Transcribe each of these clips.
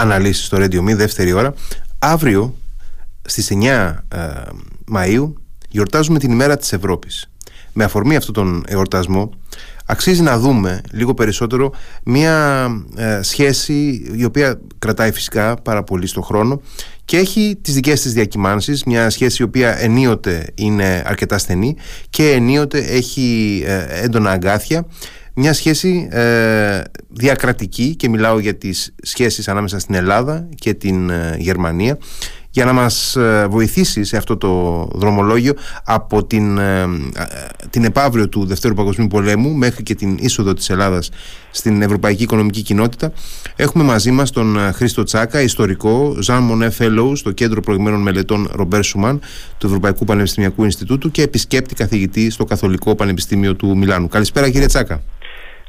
αναλύσεις στο Radio Me, δεύτερη ώρα. Αύριο στις 9 ε, Μαΐου γιορτάζουμε την ημέρα της Ευρώπης. Με αφορμή αυτόν τον εορτασμό αξίζει να δούμε λίγο περισσότερο μια ε, σχέση η οποία κρατάει φυσικά πάρα πολύ στο χρόνο και έχει τις δικές της διακυμάνσεις, μια σχέση η οποία ενίοτε είναι αρκετά στενή και ενίοτε έχει ε, έντονα αγκάθια. Μια σχέση ε, διακρατική και μιλάω για τις σχέσεις ανάμεσα στην Ελλάδα και την Γερμανία για να μας ε, βοηθήσει σε αυτό το δρομολόγιο από την, ε, την επαύριο του Δευτέρου Παγκοσμίου Πολέμου μέχρι και την είσοδο της Ελλάδας στην Ευρωπαϊκή Οικονομική Κοινότητα έχουμε μαζί μας τον ε, Χρήστο Τσάκα, ιστορικό, Ζαν Μονέ Fellow στο Κέντρο Προηγμένων Μελετών Ρομπέρ Σουμάν του Ευρωπαϊκού Πανεπιστημιακού Ινστιτούτου και επισκέπτη καθηγητή στο Καθολικό Πανεπιστήμιο του Μιλάνου. Καλησπέρα κύριε Τσάκα.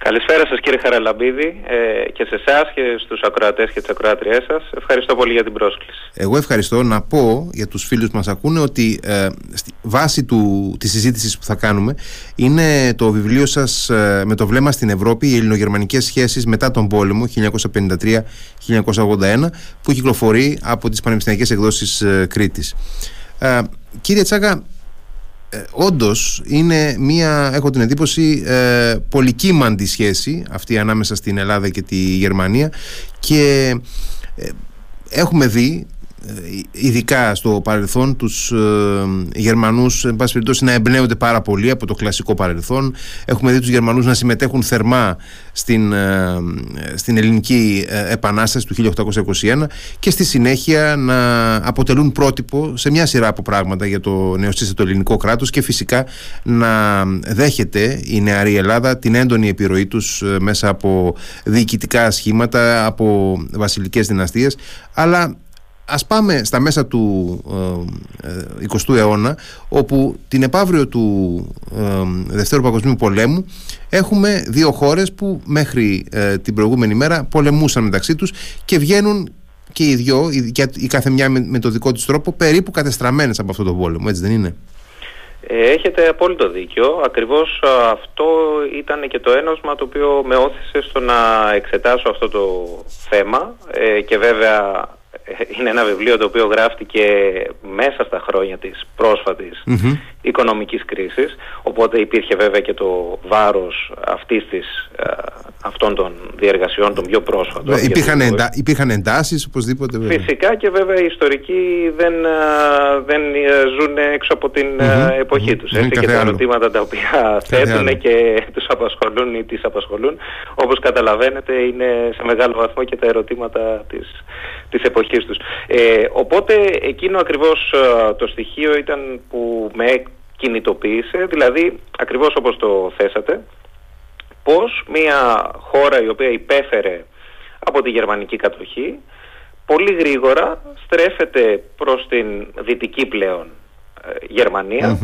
Καλησπέρα σας κύριε Χαραλαμπίδη ε, και σε εσάς και στους ακροατές και τις ακροάτριές σας. Ευχαριστώ πολύ για την πρόσκληση. Εγώ ευχαριστώ να πω για τους φίλους που μας ακούνε ότι ε, στη βάση του, της συζήτησης που θα κάνουμε είναι το βιβλίο σας ε, με το βλέμμα στην Ευρώπη οι ελληνογερμανικές σχέσεις μετά τον πόλεμο 1953-1981 που κυκλοφορεί από τις Πανεπιστημιακές Εκδόσεις ε, Κρήτης. Ε, κύριε Τσάκα, ε, όντως είναι μία, έχω την εντύπωση, ε, πολυκύμαντη σχέση αυτή ανάμεσα στην Ελλάδα και τη Γερμανία και ε, έχουμε δει ε, ειδικά στο παρελθόν τους ε, Γερμανούς εν πάση περιπτώσει να εμπνέονται πάρα πολύ από το κλασικό παρελθόν. Έχουμε δει τους Γερμανούς να συμμετέχουν θερμά στην, ε, στην ελληνική ε, επανάσταση του 1821 και στη συνέχεια να αποτελούν πρότυπο σε μια σειρά από πράγματα για το νεοσύστατο ελληνικό κράτος και φυσικά να δέχεται η νεαρή Ελλάδα την έντονη επιρροή τους μέσα από διοικητικά σχήματα από βασιλικές δυναστείες. Αλλά ας πάμε στα μέσα του ε, 20ου ε, αιώνα όπου την επαύριο του ε, Δευτέρου Παγκοσμίου Πολέμου έχουμε δύο χώρες που μέχρι ε, την προηγούμενη μέρα πολεμούσαν μεταξύ τους και βγαίνουν και οι δυο, η, κάθε μια με, το δικό τους τρόπο περίπου κατεστραμμένες από αυτό το πόλεμο, έτσι δεν είναι; Έχετε απόλυτο δίκιο. Ακριβώς αυτό ήταν και το ένωσμα το οποίο με όθησε στο να εξετάσω αυτό το θέμα και βέβαια είναι ένα βιβλίο το οποίο γράφτηκε μέσα στα χρόνια της πρόσφατης mm-hmm. Οικονομικής κρίσης. Οπότε υπήρχε βέβαια και το βάρος αυτής της, αυτών των διεργασιών των πιο πρόσφατων ε, υπήρχαν, εντα, υπήρχαν εντάσεις οπωσδήποτε βέβαια. Φυσικά και βέβαια οι ιστορικοί δεν, δεν ζουν έξω από την mm-hmm. εποχή τους. Έτσι, και τα ερωτήματα τα οποία θέτουν και τους απασχολούν ή τις απασχολούν όπως καταλαβαίνετε είναι σε μεγάλο βαθμό και τα ερωτήματα της, της εποχής ε, οπότε εκείνο ακριβώς ε, το στοιχείο ήταν που με κινητοποίησε, δηλαδή ακριβώς όπως το θέσατε, πως μια χώρα η οποία υπέφερε από τη γερμανική κατοχή πολύ γρήγορα στρέφεται προς την δυτική πλέον Γερμανία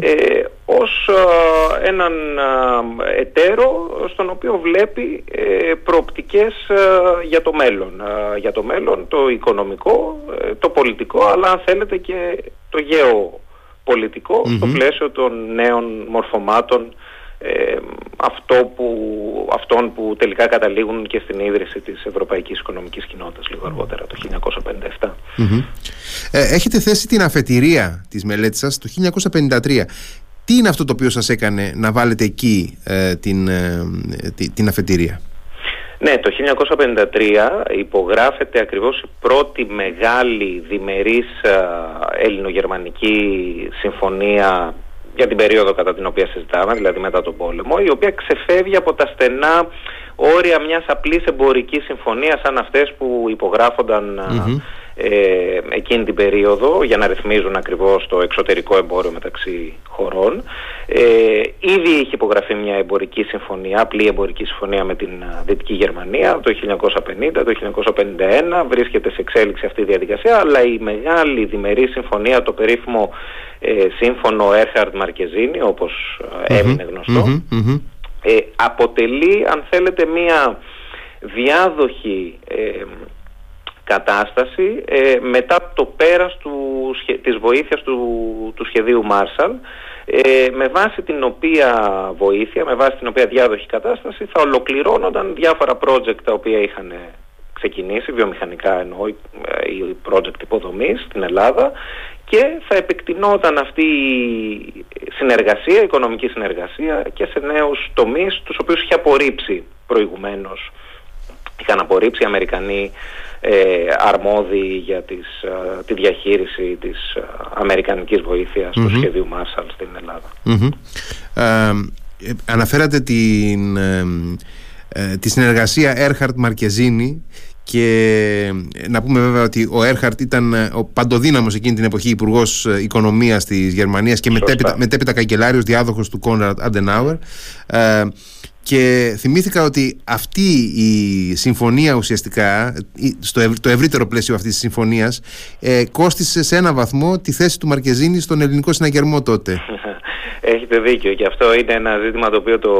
ε, ως έναν εταίρο στον οποίο βλέπει ε, προοπτικές για το μέλλον. για το μέλλον το οικονομικό, ε, το πολιτικό αλλά αν θέλετε και το γεωπολιτικο στο πλαίσιο των νέων μορφωμάτων ε, αυτό που, αυτών που τελικά καταλήγουν και στην ίδρυση της Ευρωπαϊκής Οικονομικής Κοινότητας λίγο αργότερα το 1957. Ε, έχετε θέσει την αφετηρία της μελέτης σας το 1953. Τι είναι αυτό το οποίο σας έκανε να βάλετε εκεί ε, την, ε, την αφετηρία; Ναι, το 1953 υπογράφεται ακριβώς η πρώτη μεγάλη διμερής ελληνογερμανική συμφωνία για την περίοδο κατά την οποία συζητάμε, δηλαδή μετά τον πόλεμο, η οποία ξεφεύγει από τα στενά όρια μιας απλής εμπορικής συμφωνίας σαν αυτές που υπογραφονταν ε, εκείνη την περίοδο για να ρυθμίζουν ακριβώς το εξωτερικό εμπόριο μεταξύ χωρών. Ε, ήδη είχε υπογραφεί μια εμπορική συμφωνία, απλή εμπορική συμφωνία με την Δυτική Γερμανία το 1950, το 1951 βρίσκεται σε εξέλιξη αυτή η διαδικασία αλλά η μεγάλη διμερή συμφωνία, το περίφημο ε, σύμφωνο Έρχαρντ Μαρκεζίνη όπως ε, έμεινε ε, αποτελεί αν θέλετε μια διάδοχη ε, κατάσταση ε, μετά το πέρας του, της βοήθειας του, του σχεδίου Μάρσαλ ε, με βάση την οποία βοήθεια, με βάση την οποία διάδοχη κατάσταση θα ολοκληρώνονταν διάφορα project τα οποία είχαν ξεκινήσει, βιομηχανικά εννοώ, η project υποδομής στην Ελλάδα και θα επεκτηνόταν αυτή η συνεργασία, η οικονομική συνεργασία και σε νέους τομείς τους οποίους είχε απορρίψει προηγουμένως. Είχαν απορρίψει οι Αμερικανοί ε, αρμόδιοι για τις, ε, τη διαχείριση της ε, αμερικανικής βοήθειας mm-hmm. του σχεδίου Marshall στην Ελλάδα. Ε, αναφέρατε την, τη συνεργασία Έρχαρτ Μαρκεζίνη και να πούμε βέβαια ότι ο Έρχαρτ ήταν ο παντοδύναμος εκείνη την εποχή υπουργός Οικονομίας της Γερμανίας και μετέπειτα, μετέπειτα καγκελάριος διάδοχος του Κόνραντ Αντενάουερ και θυμήθηκα ότι αυτή η συμφωνία ουσιαστικά, στο το ευρύτερο πλαίσιο αυτής της συμφωνίας, ε, κόστισε σε ένα βαθμό τη θέση του Μαρκεζίνη στον ελληνικό συναγερμό τότε. Έχετε δίκιο και αυτό είναι ένα ζήτημα το οποίο το,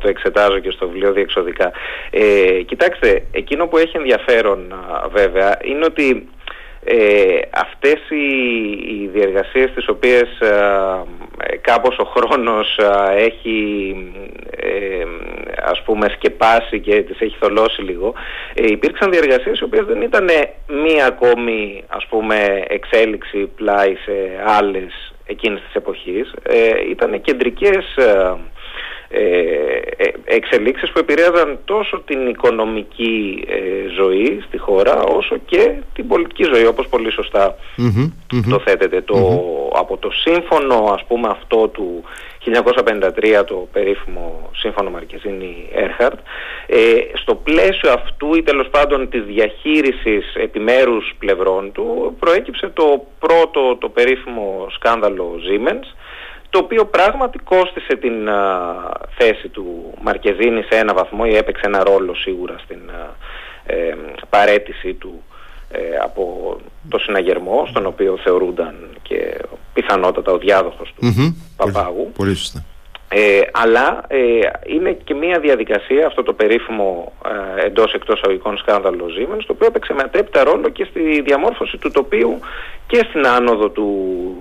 το εξετάζω και στο βιβλίο διεξοδικά. Ε, κοιτάξτε, εκείνο που έχει ενδιαφέρον βέβαια είναι ότι ε, αυτές οι, οι διεργασίες τις οποίες ε, κάπως ο χρόνος έχει ε, ας πούμε σκεπάσει και τις έχει θολώσει λίγο ε, υπήρξαν διεργασίες οι οποίες δεν ήταν μία ακόμη ας πούμε εξέλιξη πλάι σε άλλες εκείνης της εποχής ε, ήταν κεντρικές ε, ε, εξελίξεις που επηρέαζαν τόσο την οικονομική ε, ζωή στη χώρα όσο και την πολιτική ζωή όπως πολύ το θέτεται το, από το σύμφωνο ας πούμε αυτό του 1953 το περίφημο σύμφωνο Μαρκεζίνη Έρχαρτ στο πλαίσιο αυτού ή τέλος πάντων της διαχείρισης επιμέρους πλευρών του προέκυψε το πρώτο το περίφημο σκάνδαλο Siemens το οποίο πράγματι κόστισε την θέση του Μαρκεζίνη σε ένα βαθμό ή έπαιξε ένα ρόλο σίγουρα στην ε, παρέτηση του ε, από το συναγερμό στον οποίο θεωρούνταν και πιθανότατα ο διάδοχος του mm Παπάγου. Πολύ σωστά. Ε, αλλά ε, είναι και μια διαδικασία, αυτό το περίφημο ε, εντός εκτός αγωγικών σκάνδαλο Siemens, το οποίο έπαιξε μετέπειτα ρόλο και στη διαμόρφωση του τοπίου και στην άνοδο του,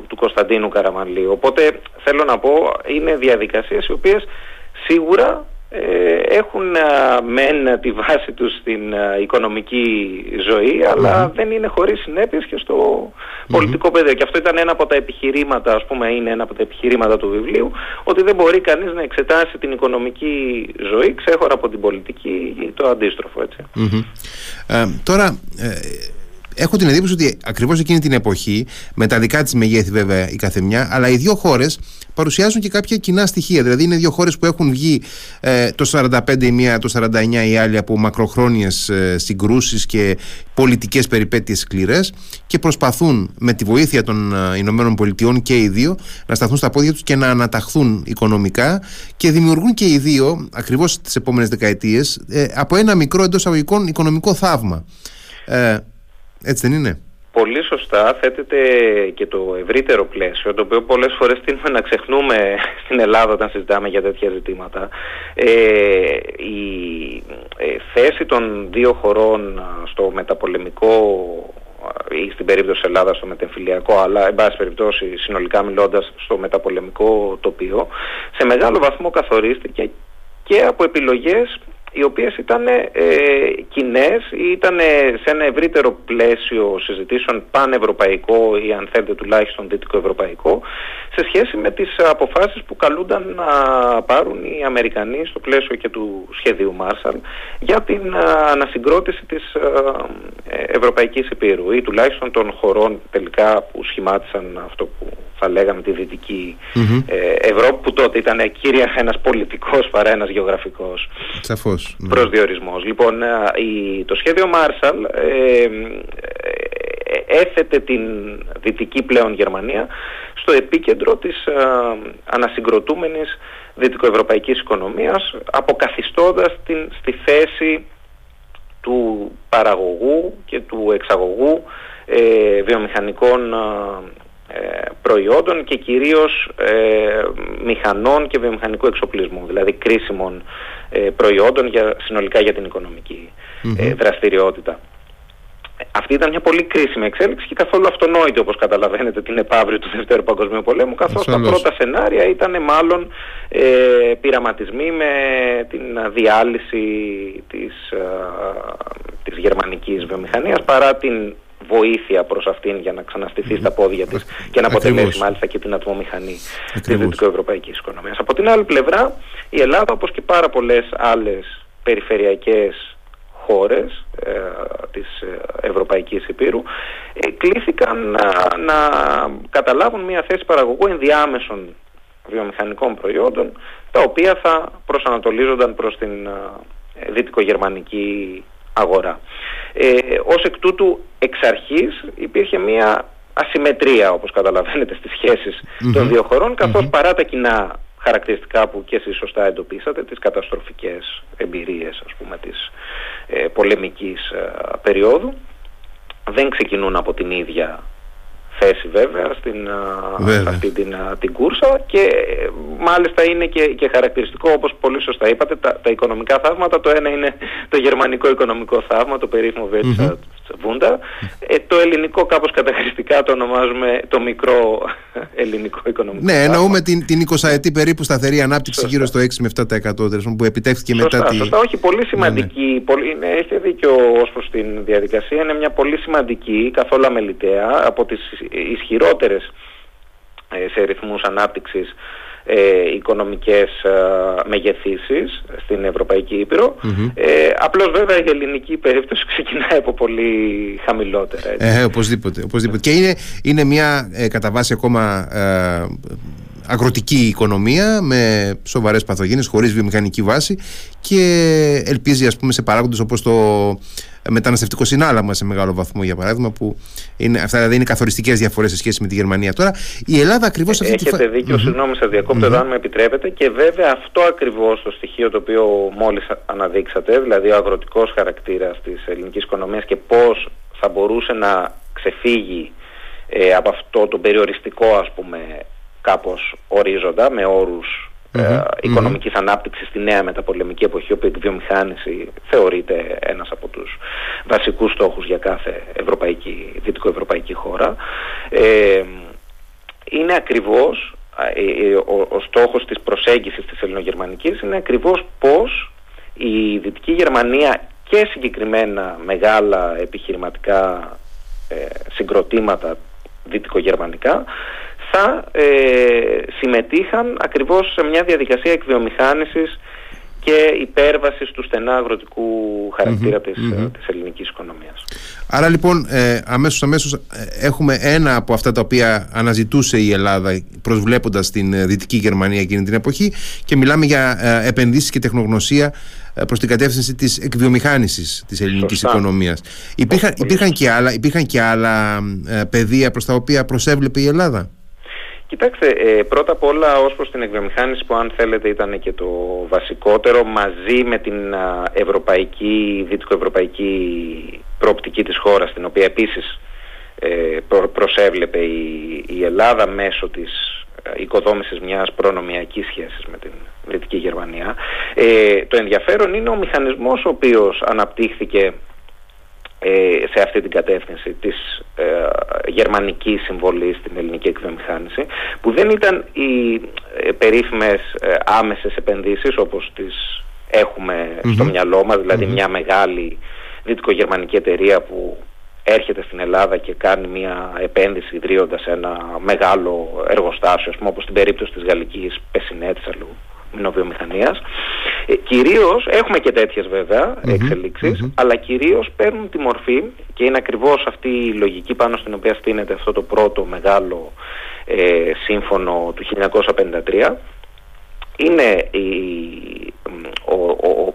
του Κωνσταντίνου Καραμανλή. Οπότε θέλω να πω είναι διαδικασίες οι οποίες σίγουρα ε, έχουν μεν τη βάση τους στην οικονομική ζωή αλλά δεν είναι χωρίς συνέπειες και στο πολιτικό πεδίο. Και αυτό ήταν ένα από τα επιχειρήματα ας πούμε είναι ένα από τα επιχειρήματα του βιβλίου ότι δεν μπορεί κανείς να εξετάσει την οικονομική ζωή ξέχωρα από την πολιτική ή το αντίστροφο Ε, τώρα ε, έχω την εντύπωση ότι ακριβώς εκείνη την εποχή, με τα δικά της μεγέθη βέβαια η καθεμιά, αλλά οι δύο χώρες παρουσιάζουν και κάποια κοινά στοιχεία. Δηλαδή, είναι δύο χώρες που έχουν βγει ε, το 45 η μία, το 49 η άλλη από μακροχρόνιες ε, συγκρούσεις και πολιτικές περιπέτειες σκληρές και προσπαθούν με τη βοήθεια των ε, Ηνωμένων Πολιτειών και οι δύο να σταθούν στα πόδια τους και να αναταχθούν οικονομικά και δημιουργούν και οι δύο, ακριβώς τις επόμενες δεκαετίες, ε, από ένα μικρό εντός αγωγικών οικονομικό θαύμα. Ε, έτσι δεν είναι. Πολύ σωστά θέτεται και το ευρύτερο πλαίσιο, το οποίο πολλές φορές τείνουμε να ξεχνούμε στην Ελλάδα όταν συζητάμε για τέτοια ζητήματα. Ε, η ε, θέση των δύο χωρών στο μεταπολεμικό ή στην περίπτωση Ελλάδας στο μετεμφυλιακό, αλλά εν πάση περιπτώσει συνολικά μιλώντας στο μεταπολεμικό τοπίο, σε μεγάλο βαθμό καθορίστηκε και από επιλογές οι οποίες ήταν ε, κοινές ή ήταν σε ένα ευρύτερο πλαίσιο συζητήσεων πανευρωπαϊκό ή αν θέλετε τουλάχιστον δυτικοευρωπαϊκό σε σχέση με τις αποφάσεις που καλούνταν να πάρουν οι Αμερικανοί στο πλαίσιο και του σχεδίου Μάρσαλ για την ανασυγκρότηση της ε, Ευρωπαϊκής Επίρου ή τουλάχιστον των χωρών τελικά που σχημάτισαν αυτό που θα λέγαμε τη δυτικη ε, Ευρώπη που τότε ήταν κύρια ένας πολιτικός παρά ένας γεωγραφικός. Σαφώς, ναι. προσδιορισμός. Λοιπόν, ε, το σχέδιο Μάρσαλ ε, έθετε την δυτική πλέον Γερμανία στο επίκεντρο της ε, ανασυγκροτούμενης δυτικοευρωπαϊκής οικονομίας αποκαθιστώντας την στη θέση του παραγωγού και του εξαγωγού ε, βιομηχανικών ε, προϊόντων και κυρίως ε, μηχανών και βιομηχανικού εξοπλισμού, δηλαδή κρίσιμων ε, προϊόντων για, συνολικά για την οικονομικη δραστηριότητα. αυτή ήταν μια πολύ κρίσιμη εξέλιξη και καθόλου αυτονόητη όπως καταλαβαίνετε την επαύρη του Δευτέρου Παγκοσμίου Πολέμου καθώς τα πρώτα σενάρια ήταν μάλλον ε, πειραματισμοί με την διάλυση της, ε, της γερμανικής βιομηχανίας παρά την βοήθεια προς αυτήν για να ξαναστηθεί στα πόδια της και να αποτελέσει μάλιστα και την ατμομηχανή της δυτικοευρωπαϊκής οικονομίας. Από την άλλη πλευρά η Ελλάδα όπως και πάρα πολλές άλλες περιφερειακές χώρες ε, της ε, Ευρωπαϊκής Υπήρου ε, κλήθηκαν να, να καταλάβουν μια θέση παραγωγού ενδιάμεσων βιομηχανικών προϊόντων τα οποία θα προσανατολίζονταν προς την ε, δυτικογερμανική αγορά. Ε, ως εκ τούτου εξ αρχής υπήρχε μια ασυμμετρία όπως καταλαβαίνετε στις σχεσεις των δύο χωρών παρά τα κοινά χαρακτηριστικά που και εσείς σωστά εντοπίσατε, τις καταστροφικές εμπειρίες ας πούμε της ε, πολεμικής ε, περίοδου δεν ξεκινούν από την ίδια θέση βέβαια στην, αυτή την, την κούρσα και μάλιστα είναι και, και χαρακτηριστικό όπως πολύ σωστά είπατε τα, τα οικονομικά θαύματα. Το ένα είναι το γερμανικό οικονομικό θαύμα το περίφημο Βέτσα Βούντα. Ε, το ελληνικό κάπως καταχρηστικά το ονομάζουμε το μικρό ελληνικό οικονομικό Ναι εννοούμε την, την 20 ετή περίπου σταθερή ανάπτυξη γύρω στο 6 με 7% που επιτεύχθηκε μετά τη... Σωστά, όχι πολύ σημαντική, ναι, ναι. Πολύ, ναι, έχετε δίκιο ως προς την διαδικασία. Είναι μια πολύ σημαντική καθόλου αμεληταία από τις ισχυρότερες ε, σε ρυθμούς ανάπτυξης ε, οικονομικές ε, μεγεθύσεις στην Ευρωπαϊκή Ήπειρο. Ε, απλώς βέβαια η ελληνική περίπτωση ξεκινάει από πολύ χαμηλότερα. Ε, οπωσδήποτε, οπωσδήποτε. Και είναι, είναι μια ε, κατά βάση ακόμα ε, αγροτική οικονομία με σοβαρές παθογένειες χωρίς βιομηχανική βάση και ελπίζει ας πούμε σε παράγοντες όπως το μεταναστευτικό συνάλλαγμα σε μεγάλο βαθμό για παράδειγμα που είναι, αυτά δηλαδή είναι καθοριστικές διαφορές σε σχέση με τη Γερμανία τώρα η Ελλάδα ακριβώς αυτή Έχετε τη... δίκιο, mm-hmm. συγγνώμη σας διακόπτω mm-hmm. αν με επιτρέπετε και βέβαια αυτό ακριβώς το στοιχείο το οποίο μόλις αναδείξατε δηλαδή ο αγροτικός χαρακτήρας της ελληνικής οικονομίας και πώς θα μπορούσε να ξεφύγει ε, από αυτό το περιοριστικό ας πούμε κάπως ορίζοντα με όρους mm-hmm. ε, οικονομικής mm-hmm. ανάπτυξης στη νέα μεταπολεμική εποχή όπου η εκβιομηχάνηση θεωρείται ένας από τους βασικούς στόχους για κάθε ευρωπαϊκή, δυτικοευρωπαϊκή χώρα ε, είναι ακριβώς ε, ε, ο, ο στόχος της προσέγγισης της ελληνογερμανικής είναι ακριβώς πώς η Δυτική Γερμανία και συγκεκριμένα μεγάλα επιχειρηματικά ε, συγκροτήματα δυτικογερμανικά θα ε, συμμετείχαν ακριβώς σε μια διαδικασία εκβιομηχάνησης και υπέρβασης του στενά αγροτικού χαρακτήρα της, mm της ελληνικής οικονομίας. Άρα λοιπόν ε, αμέσως αμέσως ε, έχουμε ένα από αυτά τα οποία αναζητούσε η Ελλάδα προσβλέποντας την ε, Δυτική Γερμανία εκείνη την εποχή και μιλάμε για ε, επενδύσεις και τεχνογνωσία προς την κατεύθυνση της εκβιομηχάνησης της ελληνικής Σωστά. οικονομίας. Υπήρχαν, υπήρχαν, και άλλα, υπήρχαν και άλλα πεδία προς τα οποία προσέβλεπε η Ελλάδα; Κοιτάξτε, ε, πρώτα απ' όλα ως προς την εκβιομηχάνηση που αν θέλετε ήταν και το βασικότερο μαζί με την ευρωπαϊκή, δυτικοευρωπαϊκή προοπτική της χώρας την οποία επίσης ε, προσέβλεπε η, Ελλάδα μέσω της ε, οικοδόμησης μιας προνομιακής σχέσης με την Δυτική Γερμανία. Ε, το ενδιαφέρον είναι ο μηχανισμός ο οποίος αναπτύχθηκε ε, σε αυτή την κατεύθυνση της ε, γερμανικής συμβολής στην ελληνική εκβιομηχάνηση που δεν ήταν οι ε, περίφημες ε, άμεσες επενδύσεις όπως τις εχουμε στο μυαλό μας δηλαδή μια μεγάλη δυτικογερμανική εταιρεία που έρχεται στην Ελλάδα και κάνει μια επένδυση ιδρύοντας ένα μεγάλο εργοστάσιο, πούμε, όπως στην περίπτωση της γαλλικής Πεσινέτης αλλού μηνοβιομηχανίας. Ε, κυρίως, έχουμε και τέτοιες βέβαια αλλά κυρίως παίρνουν τη μορφή και είναι ακριβώς αυτή η λογική πάνω στην οποία στείνεται αυτό το πρώτο μεγάλο ε, σύμφωνο του 1953 είναι η,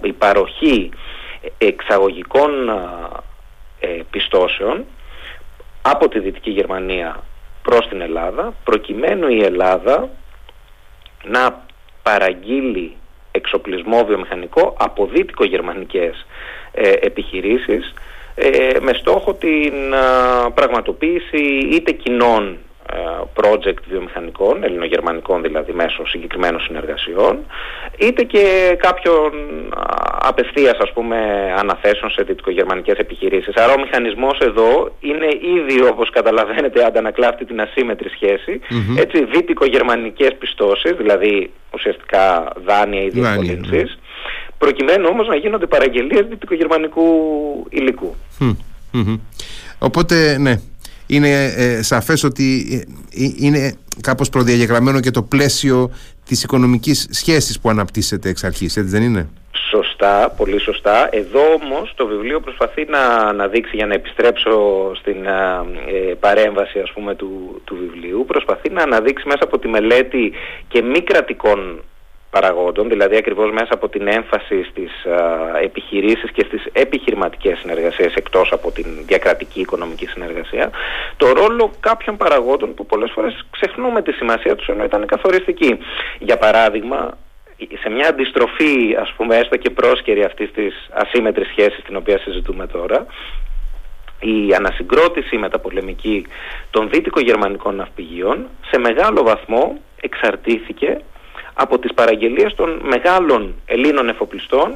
η παροχή εξαγωγικών ε, πιστώσεων από τη Δυτική Γερμανία προς την Ελλάδα προκειμένου η Ελλάδα να παραγγείλει εξοπλισμό βιομηχανικό από δυτικο-γερμανικές ε, επιχειρήσεις ε, με στόχο την πραγματοποίηση είτε κοινών project βιομηχανικών, ελληνογερμανικών δηλαδή μέσω συγκεκριμένων συνεργασιών, είτε και κάποιων απευθείας ας πούμε αναθέσεων σε δυτικογερμανικές επιχειρήσεις. Άρα ο μηχανισμός εδώ είναι ήδη όπως καταλαβαίνετε αντανακλάφτει την ασύμετρη σχέση, mm-hmm. έτσι δυτικογερμανικές πιστώσεις, δηλαδή ουσιαστικά δάνεια ή διευκολύνσεις, προκειμένου όμως να γίνονται παραγγελίες δυτικογερμανικού υλικού. Οπότε, ναι, είναι ε, σαφές ότι ε, ε, είναι κάπως προδιαγεγραμμένο και το πλαίσιο της οικονομικής σχέσης που αναπτύσσεται εξ αρχής, έτσι δεν είναι; Σωστά, πολύ σωστά. Εδώ όμως το βιβλίο προσπαθεί να, να δείξει, για να επιστρέψω στην παρέμβαση ας πούμε του, του βιβλίου, προσπαθεί να αναδείξει μέσα από τη μελέτη και μη κρατικών παραγόντων, δηλαδή ακριβώς μέσα από την έμφαση στις α, επιχειρήσεις και στις επιχειρηματικές συνεργασίες εκτός από την διακρατική οικονομική συνεργασία, το ρόλο κάποιων παραγόντων που πολλές φορές ξεχνούμε τη σημασία τους ενώ ήταν καθοριστική. Για παράδειγμα, σε μια αντιστροφή, ας πούμε, έστω και πρόσκαιρη αυτής της ασύμετρης σχέσης την οποία συζητούμε τώρα, η ανασυγκρότηση μεταπολεμική των δυτικογερμανικών ναυπηγείων σε μεγάλο βαθμό εξαρτήθηκε από τις παραγγελίες των μεγάλων Ελλήνων εφοπλιστών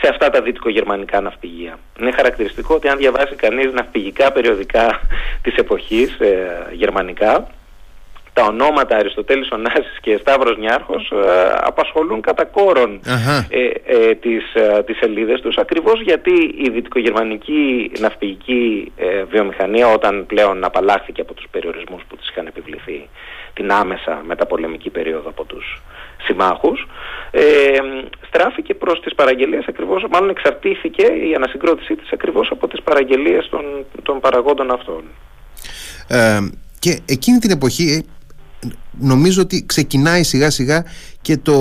σε αυτά τα δυτικογερμανικά ναυπηγεία. Είναι χαρακτηριστικό ότι αν διαβάσει κανείς ναυπηγικά περιοδικά της εποχής, ε, γερμανικά, τα ονόματα Αριστοτέλης Ωνάσης και Σταύρος Νιάρχος ε, απασχολούν κατά κόρον ε, ε, τις, ε, τις σελίδες τους ακριβώς γιατί η δυτικογερμανική ναυπηγική ε, βιομηχανία όταν πλέον απαλλάχθηκε από τους περιορισμούς που της είχαν επιβληθεί την άμεσα μεταπολεμική περίοδο από τους συμμάχους ε, στράφηκε προς τις παραγγελίες ακριβώς, μάλλον εξαρτήθηκε η ανασυγκρότησή της ακριβώς από τις παραγγελίες των, των παραγόντων αυτών. Ε, και εκείνη την εποχή νομίζω ότι ξεκινάει σιγά σιγά και το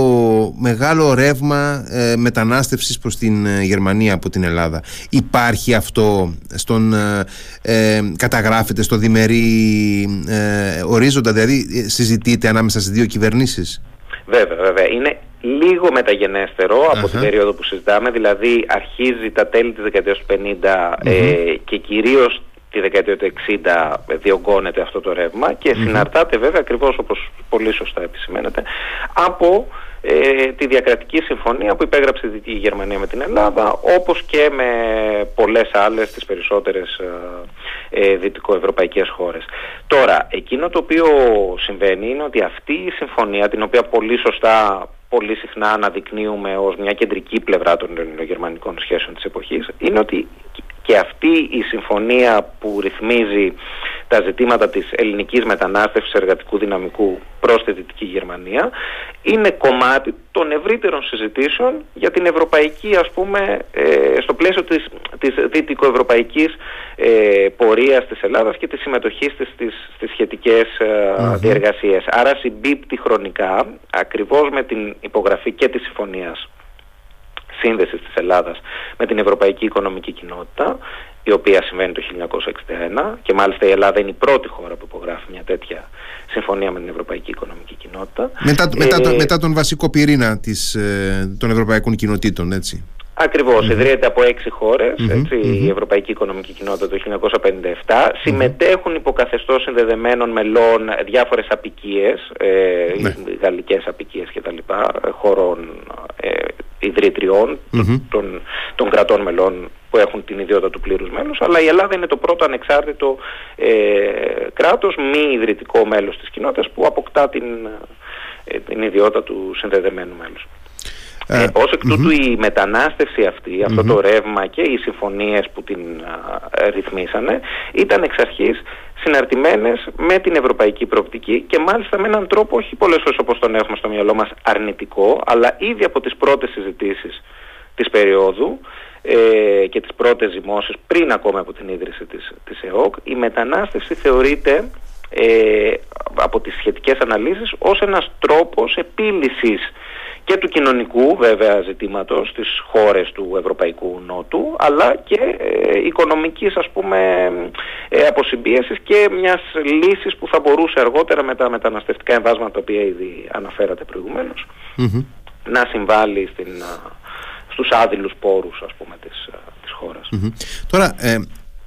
μεγάλο ρεύμα ε, μετανάστευσης προς την ε, Γερμανία από την Ελλάδα. Υπάρχει αυτό στον ε, ε καταγράφεται στο διμερή ε, ορίζοντα, δηλαδή συζητείται ανάμεσα στις δύο κυβερνήσεις; Βέβαια, βέβαια. Είναι λίγο μεταγενέστερο από την περίοδο που συζητάμε, δηλαδή αρχίζει τα τέλη της δεκαετίας του 50 και κυρίως τη δεκαετία του 60 διωγγώνεται αυτό το ρεύμα και συναρτάται βέβαια ακριβώς όπως πολύ σωστά επισημαίνεται από ε, τη διακρατική συμφωνία που υπέγραψε η Δυτική Γερμανία με την Ελλάδα όπως και με πολλές άλλες τις περισσότερες ε, ε, δυτικοευρωπαϊκές χώρες. Τώρα, εκείνο το οποίο συμβαίνει είναι ότι αυτή η συμφωνία την οποία πολύ σωστά πολύ συχνά αναδεικνύουμε ως μια κεντρική πλευρά των ελληνογερμανικών σχέσεων της εποχής είναι ότι και αυτή η συμφωνία που ρυθμίζει τα ζητήματα της ελληνικής μετανάστευσης εργατικού δυναμικού προς τη Δυτική Γερμανία είναι κομμάτι των ευρύτερων συζητήσεων για την ευρωπαϊκή ας πούμε ε, στο πλαίσιο της, της δυτικοευρωπαϊκής ε, πορείας της Ελλάδας και της συμμετοχής της στις, στις σχετικές ε, διεργασίες. Άρα συμπίπτει χρονικά ακριβώς με την υπογραφή και της συμφωνίας σύνδεσης της Ελλάδας με την Ευρωπαϊκή Οικονομική Κοινότητα η οποία συμβαίνει το 1961 και μάλιστα η Ελλάδα είναι η πρώτη χώρα που υπογράφει μια τέτοια συμφωνία με την Ευρωπαϊκή Οικονομική Κοινότητα. Μετά, μετά, ε, μετά τον βασικό πυρήνα της, ε, των Ευρωπαϊκών Κοινοτήτων, έτσι. Ακριβώς, mm-hmm. ιδρύεται από έξι χώρες, η Ευρωπαϊκή Οικονομική Κοινότητα το 1957. Συμμετέχουν υποκαθεστώς συνδεδεμένων μελών διάφορες απικίες, ε, ναι. γαλλικές απικίες κτλ. χωρών ε, ιδρυτριών των, των κρατών μελών που έχουν την ιδιότητα του πλήρους μέλους, αλλά η Ελλάδα είναι το πρώτο ανεξάρτητο ε, κράτος, μη ιδρυτικό μέλος της κοινότητας που αποκτά την, ε, την ιδιότητα του συνδεδεμένου μέλους. Ε, ε, ως εκ τούτου η μετανάστευση αυτή, αυτό το ρεύμα και οι συμφωνίες που την ρυθμίσανε ήταν εξ αρχής συναρτημένες με την ευρωπαϊκή προοπτική και μάλιστα με έναν τρόπο όχι πολλές φορές όπως τον έχουμε στο μυαλό μας αρνητικό αλλά ήδη από τις πρώτες συζητήσεις της περίοδου ε, και τις πρώτες ζυμώσεις πριν ακόμα από την ίδρυση της, της ΕΟΚ η μετανάστευση θεωρείται ε, από τις σχετικές αναλύσεις ως ένας τρόπος επίλυσης και του κοινωνικού βέβαια ζητήματος στις χώρες του Ευρωπαϊκού Νότου αλλά και ε, οικονομικής ας πούμε ε, αποσυμπίεσης και μιας λύσης που θα μπορούσε αργότερα με τα μεταναστευτικά εμβάσματα τα οποία ήδη αναφέρατε να συμβάλλει στην, στους άδειλους πόρους ας πούμε της, της χώρας. Τώρα ε,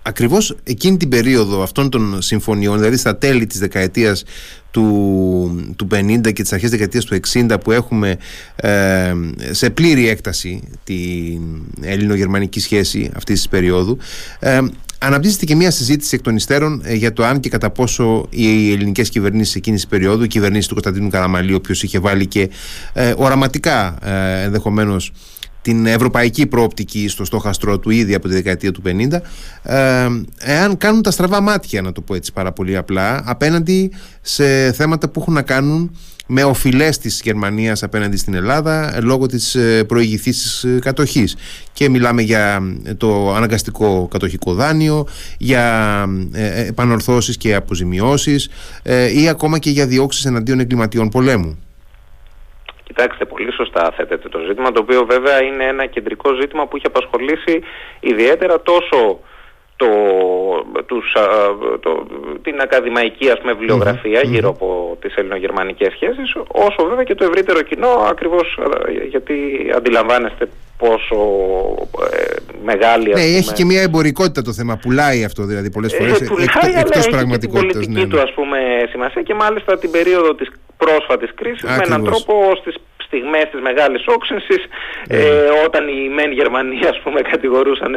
ακριβώς εκείνη την περίοδο αυτών των συμφωνιών, δηλαδή στα τέλη της δεκαετίας του, του 50 και τις αρχές δεκαετίας του 60 που έχουμε ε, σε πλήρη έκταση την ελληνογερμανική σχέση αυτής της περίοδου ε, Αναπτύσσεται και μια συζήτηση εκ των υστέρων ε, για το αν και κατά πόσο οι ελληνικές κυβερνήσεις εκείνης της περίοδου, η κυβερνήση του Κωνσταντίνου Καραμαλή, ο οποίος είχε βάλει και ε, οραματικά ε, ενδεχομένως την ευρωπαϊκή προοπτική στο στόχαστρό του ήδη από τη δεκαετία του 50 ε, εάν κάνουν τα στραβά μάτια να το πω έτσι πάρα πολύ απλά απέναντι σε θέματα που έχουν να κάνουν με οφειλές της Γερμανίας απέναντι στην Ελλάδα ε, λόγω της ε, προηγηθής της κατοχής και μιλάμε για το αναγκαστικό κατοχικό δάνειο για επανορθώσεις και αποζημιώσεις ή ακόμα και για διώξεις εναντίον εγκληματιών πολέμου. Κοιτάξτε, πολύ σωστά θέτεται το ζήτημα, το οποίο βέβαια είναι ένα κεντρικό ζήτημα που έχει απασχολήσει ιδιαίτερα τόσο το, τους, το, την ακαδημαϊκή ας πούμε, βιβλιογραφια γύρω από τις ελληνογερμανικές σχέσεις, όσο βέβαια και το ευρύτερο κοινό, ακριβώς γιατί αντιλαμβάνεστε πόσο ε, μεγάλη... Ναι, έχει και μια εμπορικότητα το θέμα, πουλάει αυτό δηλαδή πολλές ε, φορές, ε, πουλάει, εκ, εκτός πραγματικότητας. Έχει την πολιτική ναι, του ας πούμε σημασία και μάλιστα την περίοδο της πρόσφατης κρίσης με έναν τρόπο στις στιγμές της μεγάλης όξυνσης ναι. ε, όταν οι μεν Γερμανοί ας πούμε κατηγορούσαν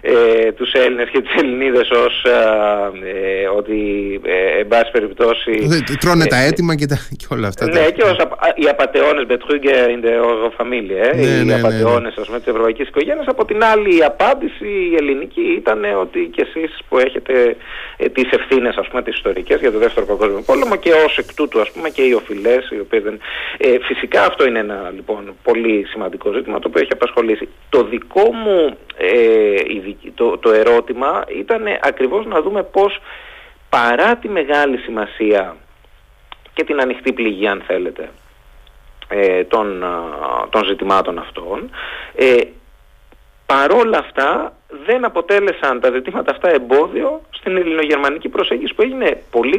ε, ε, τους Έλληνες και τις Ελληνίδες ως ε, ότι ε, εν πάση περιπτώσει τρώνε τα έτοιμα και, τα, και όλα αυτά ναι και ως οι απατεώνες Betrüger in der Eurofamilie ε, ναι, οι ναι, απατεώνες ναι, ναι. της ευρωπαϊκής οικογένειας από την άλλη η απάντηση η ελληνική ήταν ότι και εσείς που έχετε ε, τις ευθύνες ας πούμε τις ιστορικές για το δεύτερο παγκόσμιο πόλεμο και ως εκ τούτου ας πούμε και οι οφειλές οι οποίες δεν... Ε, φυσικά αυτό είναι ένα λοιπόν πολύ σημαντικό ζήτημα το οποίο έχει απασχολήσει. Το δικό μου ε, το, το ερώτημα ήταν ακριβώς να δούμε πώς παρά τη μεγάλη σημασία και την ανοιχτή πληγή αν θέλετε ε, των, των ζητημάτων αυτών ε, παρόλα αυτά δεν αποτέλεσαν τα ζητήματα αυτά εμπόδιο στην ελληνογερμανική προσέγγιση που έγινε πολύ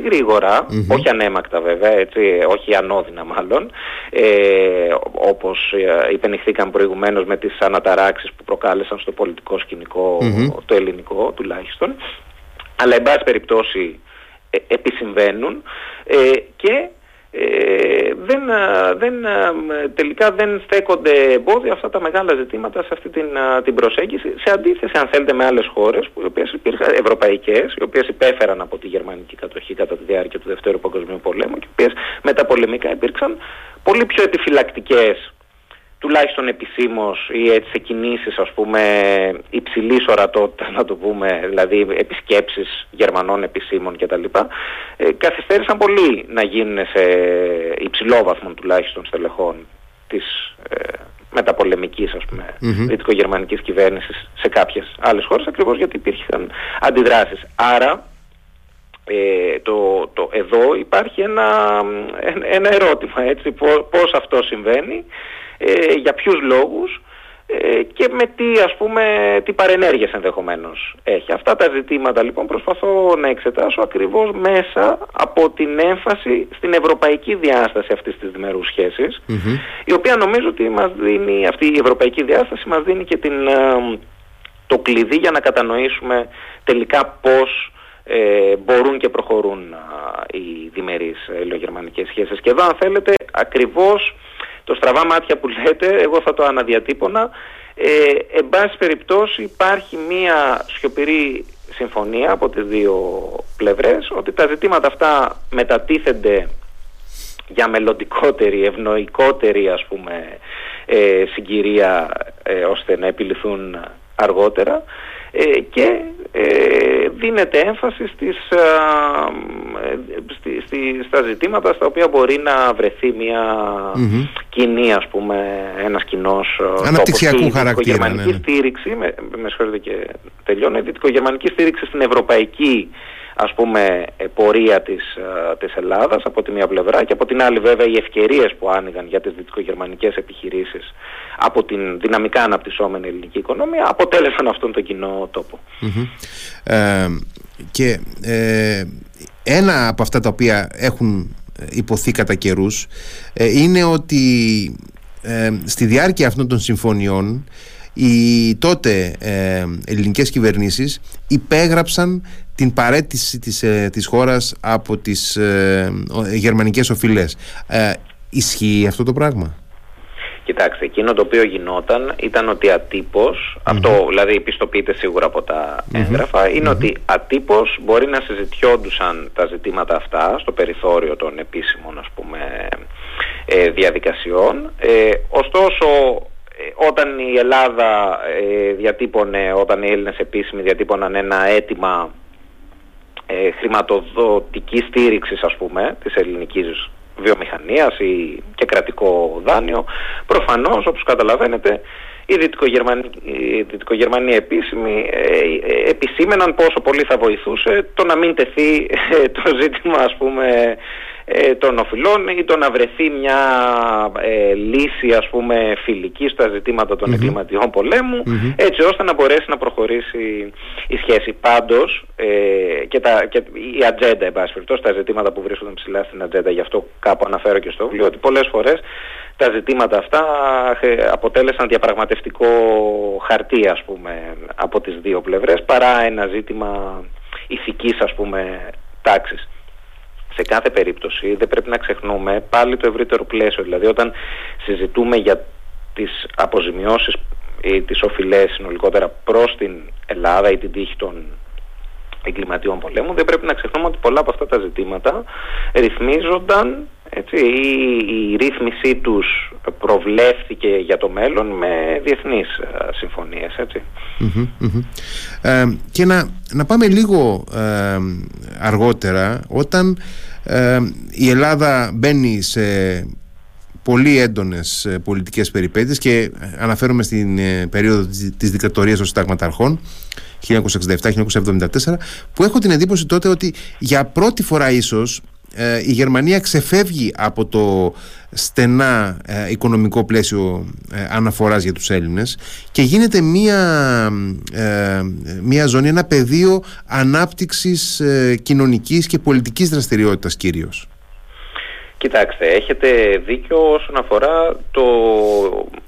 όχι ανέμακτα βέβαια, έτσι, όχι ανώδυνα μάλλον, ε, όπως ε, υπενηχθήκαν προηγουμένως με τις αναταράξεις που προκάλεσαν στο πολιτικό το ελληνικό τουλάχιστον, αλλά εν πάση περιπτώσει ε, επισυμβαίνουν ε, και ε, δεν, δεν, τελικά δεν στέκονται εμπόδια αυτά τα μεγάλα ζητήματα σε αυτή την, την προσέγγιση. Σε αντίθεση αν θέλετε με άλλες χώρες οι οποίες υπήρχαν ευρωπαϊκές οι οποίες υπέφεραν από τη γερμανική κατοχή κατά τη διάρκεια του Δευτέρου Παγκοσμίου Πολέμου και οι οποίες μεταπολεμικά υπήρξαν πολύ πιο επιφυλακτικές τουλάχιστον επισήμως ή έτσι σε κινήσεις ας πούμε υψηλής ορατότητας να το πούμε, δηλαδή επισκέψεις Γερμανών επισήμων κτλ. Ε, καθυστέρησαν πολύ να γίνουν σε υψηλό τουλάχιστον στελεχών της ε, μεταπολεμικής ας πούμε mm-hmm. δυτικογερμανικής κυβέρνησης σε κάποιες άλλες χώρες ακριβώς γιατί υπήρχαν αντιδράσεις. Άρα ε, το, το, εδώ υπάρχει ένα, ένα ερώτημα έτσι πώς αυτό συμβαίνει ε, για ποιους λόγους ε, και με τι ας πούμε τι παρενέργειες ενδεχομένως έχει. Αυτά τα ζητήματα λοιπόν προσπαθώ να εξετάσω ακριβώς μέσα από την έμφαση στην ευρωπαϊκή διάσταση αυτής της διμερούς η οποία νομίζω ότι μας δίνει, αυτή η ευρωπαϊκή διάσταση μας δίνει και την, ε, το κλειδί για να κατανοήσουμε τελικά πώς ε, μπορούν και προχωρούν οι διμερείς ελληνογερμανικές σχέσεις. Και εδώ αν θέλετε ακριβώς το στραβά μάτια που λέτε, εγώ θα το αναδιατύπωνα. Ε, εν πάση περιπτώσει υπάρχει μία σιωπηρή συμφωνία από τις δύο πλευρές ότι τα ζητήματα αυτά μετατίθενται για μελλοντικότερη, ευνοϊκότερη ας πούμε ε, συγκυρία ε, ώστε να επιληθούν αργότερα ε, και ε, δίνεται έμφαση στις, στη, στη, στα ζητήματα στα οποία μπορεί να βρεθεί μια mm κοινή ας πούμε ένας κοινός αναπτυξιακού χαρακτήρα ναι, ναι. στήριξη με, με συγχωρείτε και τελειώνω η δυτικογερμανική στήριξη στην ευρωπαϊκή ας πούμε ε, πορεία της, ε, της Ελλάδας από τη μία πλευρά και από την άλλη βέβαια οι ευκαιρίες που άνοιγαν για τις δυτικογερμανικές επιχειρήσεις από την δυναμικά αναπτυσσόμενη ελληνική οικονομία αποτέλεσαν αυτόν τον κοινό Ε, και ε, ένα από αυτά τα οποία έχουν υποθεί κατά καιρούς είναι ότι στη διάρκεια αυτών των συμφωνιών οι τότε ε, ελληνικές κυβερνήσεις υπέγραψαν την παρέτηση της, ε, της χώρας από τις ε, γερμανικές οφειλές. Ε, ισχύει αυτό το πράγμα; Κοιτάξτε, εκείνο το οποίο γινόταν ήταν ότι αυτό δηλαδή πιστοποιείται σίγουρα από τα εγγραφα είναι ότι ατύπως μπορεί να συζητιόντουσαν τα ζητήματα αυτά στο περιθώριο των επίσημων ας πούμε ε, διαδικασιών. Ε, ωστόσο, ε, όταν η Ελλάδα ε, διατύπωνε, όταν οι Έλληνες επίσημοι διατύπωναν ένα αίτημα ε, χρηματοδοτικής στήριξης ας πούμε της ελληνικής βιομηχανίας ή και κρατικό δάνειο προφανώς όπως καταλαβαίνετε οι Δυτικογερμανοί, επίσημοι ε, επισήμεναν πόσο πολύ θα βοηθούσε το να μην τεθεί το ζήτημα ας πούμε ε, των οφειλών ή το να βρεθεί μια ε, λύση ας πούμε φιλική στα ζητήματα των mm εγκληματιών έτσι ώστε να μπορέσει να προχωρήσει η σχέση. Πάντως ε, και, τα, και η ατζέντα εν πάση τα ζητήματα που βρίσκονται ψηλά στην ατζέντα γι' αυτό κάπου αναφέρω και στο βιβλίο ότι πολλές φορές τα ζητήματα αυτά αποτέλεσαν διαπραγματευτικό χαρτί ας πούμε από τις δύο πλευρές παρά ένα ζήτημα ηθικής ας πούμε τάξης σε κάθε περίπτωση δεν πρέπει να ξεχνούμε πάλι το ευρύτερο πλαίσιο. Δηλαδή όταν συζητούμε για τις αποζημιώσεις ή τις οφειλές συνολικότερα προς την Ελλάδα ή την τύχη των εγκληματιών πολέμου δεν πρέπει να ξεχνούμε ότι πολλά από αυτά τα ζητήματα ρυθμίζονταν έτσι, η, η ρύθμισή τους προβλέφθηκε για το μέλλον με διεθνείς ε, συμφωνίες Ε, και να, να πάμε λίγο ε, αργότερα όταν ε, η Ελλάδα μπαίνει σε πολύ έντονες ε, πολιτικές περιπέτειες και αναφέρομαι στην ε, περίοδο της δικτατορίας των συνταγματαρχών 1967-1974 που έχω την εντύπωση τότε ότι για πρώτη φορά ίσως ε, η Γερμανία ξεφεύγει από το στενά ε, οικονομικό πλαίσιο ε, αναφοράς για τους Έλληνες και γίνεται μία, μία ζώνη, ένα πεδίο ανάπτυξης κοινωνικής και πολιτικής δραστηριότητας κυρίως. Κοιτάξτε, έχετε δίκιο όσον αφορά το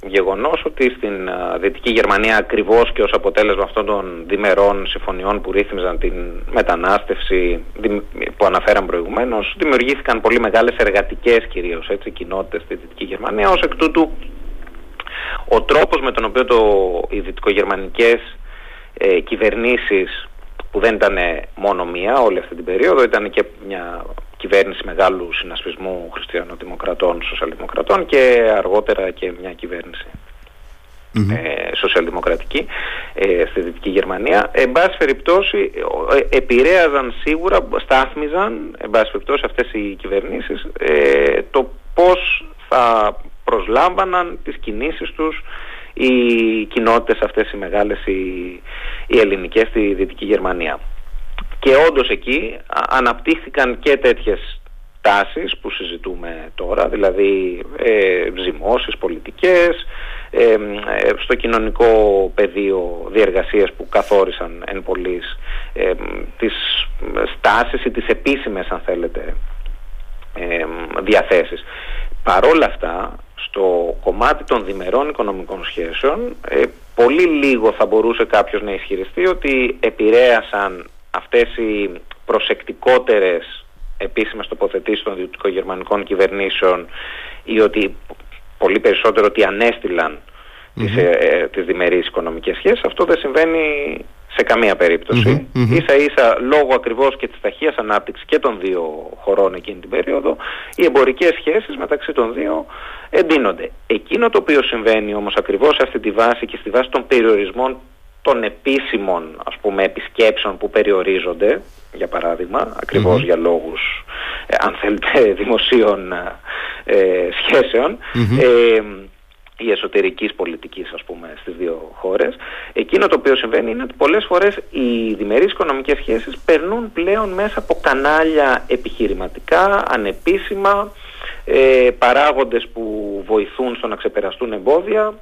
γεγονός ότι στην Δυτική Γερμανία ακριβώς και ως αποτέλεσμα αυτών των διμερών συμφωνιών που ρύθμιζαν την μετανάστευση που αναφέραμε προηγουμένως δημιουργήθηκαν πολύ μεγάλες εργατικές κυρίως έτσι, κοινότητες στη Δυτική Γερμανία. Ως εκ τούτου ο τρόπος με τον οποίο το, οι δυτικογερμανικές ε, κυβερνήσεις που δεν ήταν μόνο μία όλη αυτή την περίοδο ήταν και μια κυβέρνηση μεγάλου συνασπισμού χριστιανοδημοκρατών, σοσιαλδημοκρατών και αργότερα και μια κυβέρνηση ε, σοσιαλδημοκρατική ε, στη Δυτική Γερμανία. Εν πάση περιπτώσει ε, επηρέαζαν σίγουρα, στάθμιζαν εν πάση περιπτώσει αυτές οι κυβερνήσεις ε, το πώς θα προσλάμβαναν τις κινήσεις τους οι κοινότητες αυτές οι μεγάλες οι, οι ελληνικές στη Δυτική Γερμανία. Και όντως εκεί αναπτύχθηκαν και τέτοιες τάσεις που συζητούμε τώρα, δηλαδή ε, ζυμώσεις πολιτικές, ε, ε, στο κοινωνικό πεδίο διεργασίες που καθόρισαν εν πολλής ε, τις στάσεις ή τις επίσημες αν θέλετε ε, διαθέσεις. Παρόλα αυτά, στο κομμάτι των διμερών οικονομικών σχέσεων, ε, πολύ λίγο θα μπορούσε κάποιος να ισχυριστεί ότι επηρέασαν αυτές οι προσεκτικότερες επίσημες τοποθετήσεις των δυτικογερμανικών κυβερνήσεων ή ότι πολύ περισσότερο ότι ανέστηλαν mm-hmm. τις, ε, ε, τις διμερείς οικονομικές σχέσεις αυτό δεν συμβαίνει σε καμία περίπτωση mm-hmm. ίσα ίσα λόγω ακριβώς και της ταχείας ανάπτυξης και των δύο χωρών εκείνη την περίοδο οι εμπορικές σχέσεις μεταξύ των δύο εντείνονται εκείνο το οποίο συμβαίνει όμως ακριβώς σε αυτή τη βάση και στη βάση των περιορισμών των επίσημων ας πούμε επισκέψεων που περιορίζονται για παράδειγμα για λόγους ε, αν θέλετε δημοσίων ε, σχέσεων ε, η εσωτερικής πολιτικής ας πούμε στις δύο χώρες. Εκείνο το οποίο συμβαίνει είναι ότι πολλές φορές οι διμερείς οικονομικές σχέσεις περνούν πλέον μέσα από κανάλια επιχειρηματικά, ανεπίσημα ε, παράγοντες που βοηθούν στο να ξεπεραστούν εμπόδια